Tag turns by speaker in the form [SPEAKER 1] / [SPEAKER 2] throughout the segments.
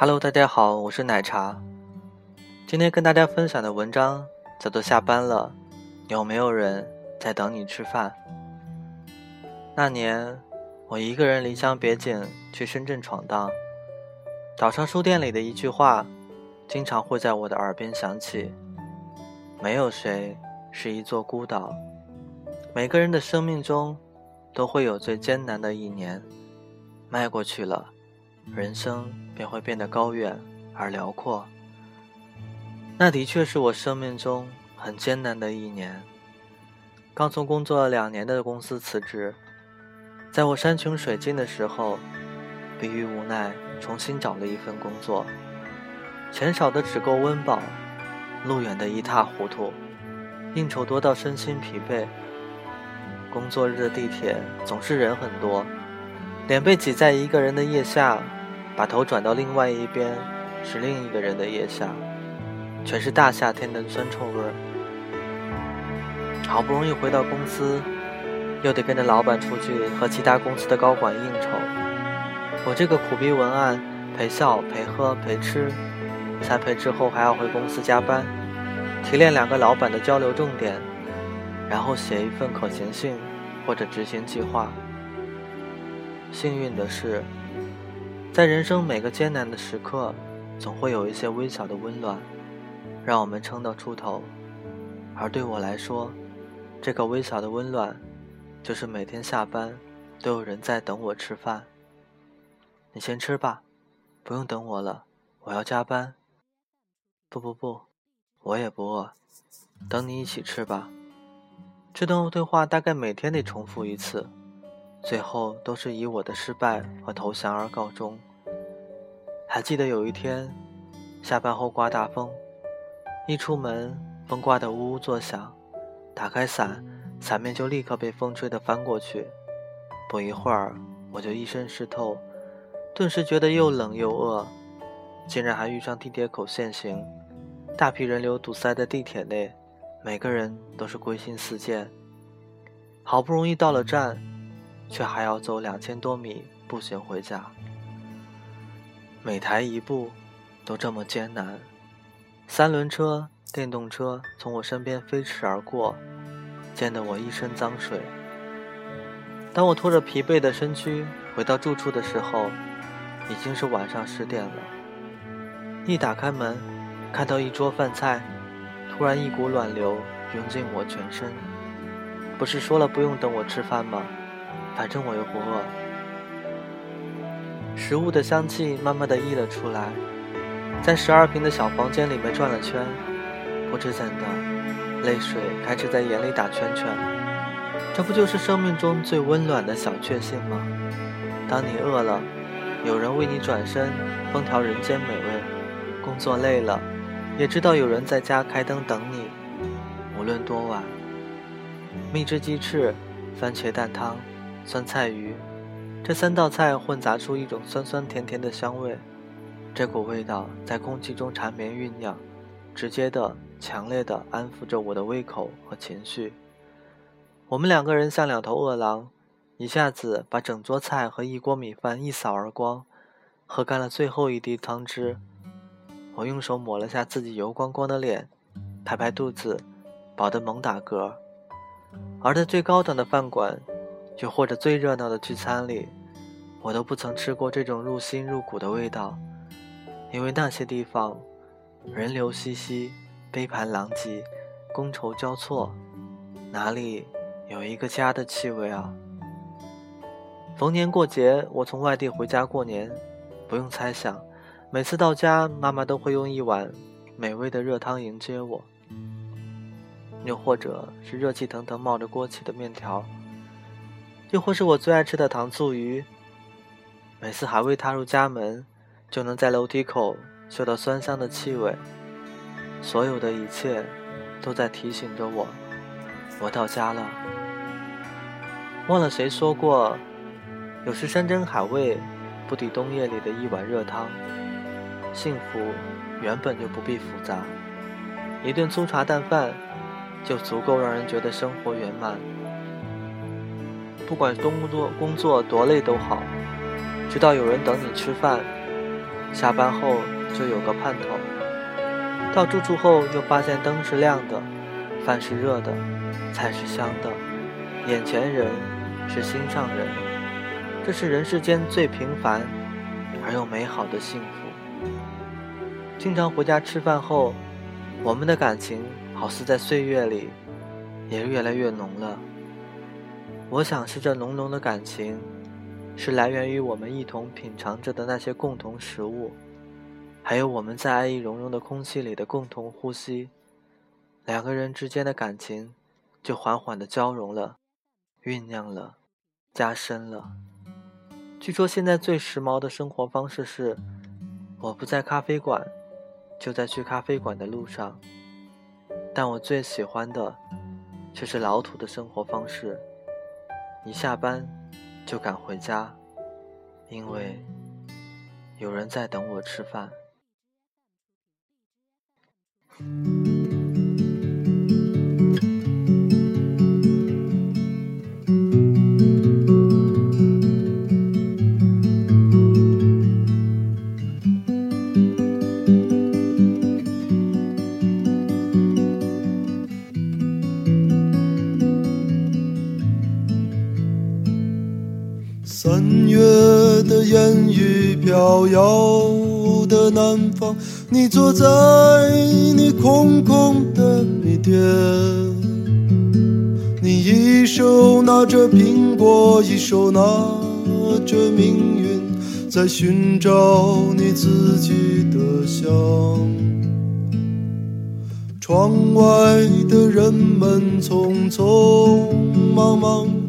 [SPEAKER 1] Hello，大家好，我是奶茶。今天跟大家分享的文章叫做《下班了，有没有人在等你吃饭》。那年，我一个人离乡别井去深圳闯荡，岛上书店里的一句话，经常会在我的耳边响起：没有谁是一座孤岛，每个人的生命中都会有最艰难的一年，迈过去了。人生便会变得高远而辽阔。那的确是我生命中很艰难的一年。刚从工作了两年的公司辞职，在我山穷水尽的时候，逼于无奈重新找了一份工作。钱少的只够温饱，路远的一塌糊涂，应酬多到身心疲惫。工作日的地铁总是人很多，脸被挤在一个人的腋下。把头转到另外一边，是另一个人的腋下，全是大夏天的酸臭味。好不容易回到公司，又得跟着老板出去和其他公司的高管应酬。我这个苦逼文案，陪笑、陪喝、陪吃，三陪之后还要回公司加班，提炼两个老板的交流重点，然后写一份可行性或者执行计划。幸运的是。在人生每个艰难的时刻，总会有一些微小的温暖，让我们撑到出头。而对我来说，这个微小的温暖，就是每天下班都有人在等我吃饭。你先吃吧，不用等我了，我要加班。不不不，我也不饿，等你一起吃吧。这段对话大概每天得重复一次。最后都是以我的失败和投降而告终。还记得有一天，下班后刮大风，一出门风刮得呜呜作响，打开伞，伞面就立刻被风吹得翻过去。不一会儿，我就一身湿透，顿时觉得又冷又饿，竟然还遇上地铁口限行，大批人流堵塞在地铁内，每个人都是归心似箭。好不容易到了站。却还要走两千多米步行回家，每抬一步都这么艰难。三轮车、电动车从我身边飞驰而过，溅得我一身脏水。当我拖着疲惫的身躯回到住处的时候，已经是晚上十点了。一打开门，看到一桌饭菜，突然一股暖流涌进我全身。不是说了不用等我吃饭吗？反正我又不饿，食物的香气慢慢的溢了出来，在十二平的小房间里面转了圈，不知怎的，泪水开始在眼里打圈圈。这不就是生命中最温暖的小确幸吗？当你饿了，有人为你转身烹调人间美味；工作累了，也知道有人在家开灯等你，无论多晚。蜜汁鸡翅，番茄蛋汤。酸菜鱼，这三道菜混杂出一种酸酸甜甜的香味，这股味道在空气中缠绵酝酿，直接的、强烈的安抚着我的胃口和情绪。我们两个人像两头饿狼，一下子把整桌菜和一锅米饭一扫而光，喝干了最后一滴汤汁。我用手抹了下自己油光光的脸，拍拍肚子，饱得猛打嗝。而在最高档的饭馆。又或者最热闹的聚餐里，我都不曾吃过这种入心入骨的味道，因为那些地方人流熙熙，杯盘狼藉，觥筹交错，哪里有一个家的气味啊？逢年过节，我从外地回家过年，不用猜想，每次到家，妈妈都会用一碗美味的热汤迎接我，又或者是热气腾腾冒着锅气的面条。又或是我最爱吃的糖醋鱼，每次还未踏入家门，就能在楼梯口嗅到酸香的气味。所有的一切，都在提醒着我，我到家了。忘了谁说过，有时山珍海味不抵冬夜里的一碗热汤。幸福原本就不必复杂，一顿粗茶淡饭，就足够让人觉得生活圆满。不管工作工作多累都好，知道有人等你吃饭，下班后就有个盼头。到住处后又发现灯是亮的，饭是热的，菜是香的，眼前人是心上人。这是人世间最平凡而又美好的幸福。经常回家吃饭后，我们的感情好似在岁月里也越来越浓了。我想是这浓浓的感情，是来源于我们一同品尝着的那些共同食物，还有我们在爱意融融的空气里的共同呼吸，两个人之间的感情就缓缓的交融了，酝酿了，加深了。据说现在最时髦的生活方式是，我不在咖啡馆，就在去咖啡馆的路上。但我最喜欢的，却是老土的生活方式。一下班就赶回家，因为有人在等我吃饭。
[SPEAKER 2] 三月的烟雨飘摇的南方，你坐在你空空的米店，你一手拿着苹果，一手拿着命运，在寻找你自己的香。窗外的人们匆匆忙忙。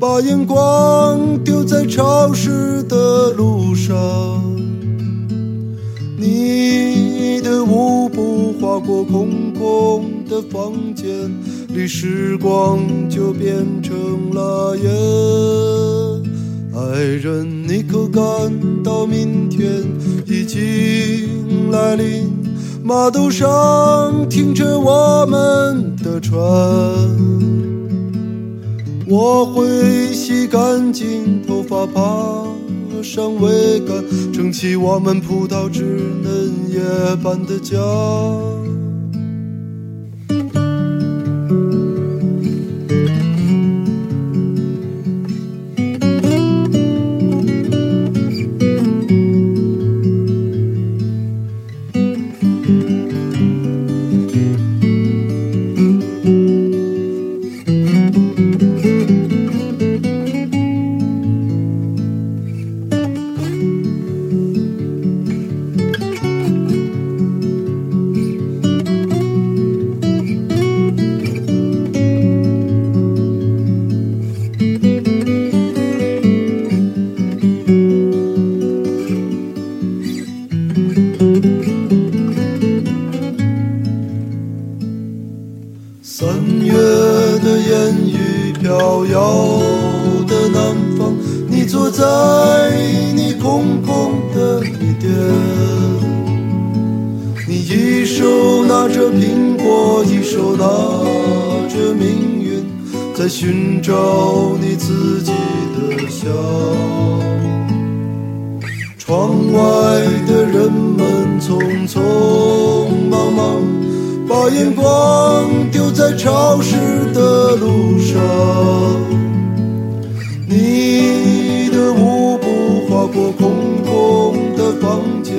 [SPEAKER 2] 把眼光丢在潮湿的路上，你的舞步划过空空的房间里，时光就变成了烟。爱人，你可感到明天已经来临？码头上停着我们的船。我会洗干净头发，爬上桅杆，撑起我们葡萄枝嫩叶般的家。遥遥的南方你坐在你空空的旅店你一手拿着苹果一手拿着命运在寻找你自己的香窗外的人们匆匆忙忙把眼光丢在潮湿的路上。你的舞步划过空空的房间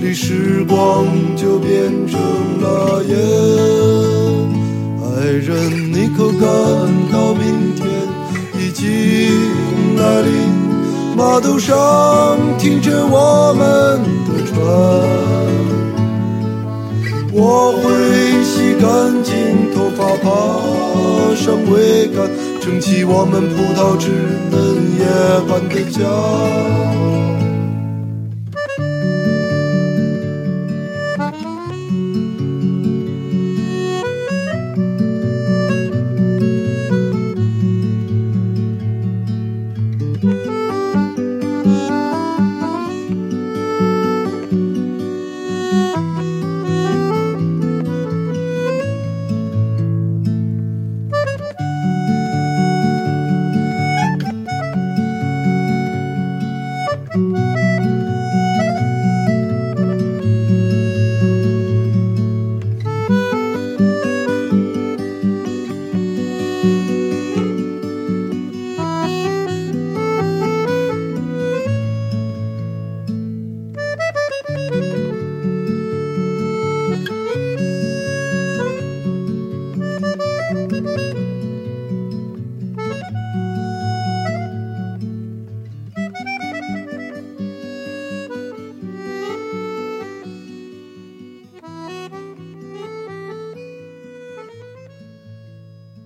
[SPEAKER 2] 里，时光就变成了烟。爱人，你可感到明天已经来临？码头上停着我们的船，干净头发，爬上桅杆，撑起我们葡萄枝嫩叶般的家。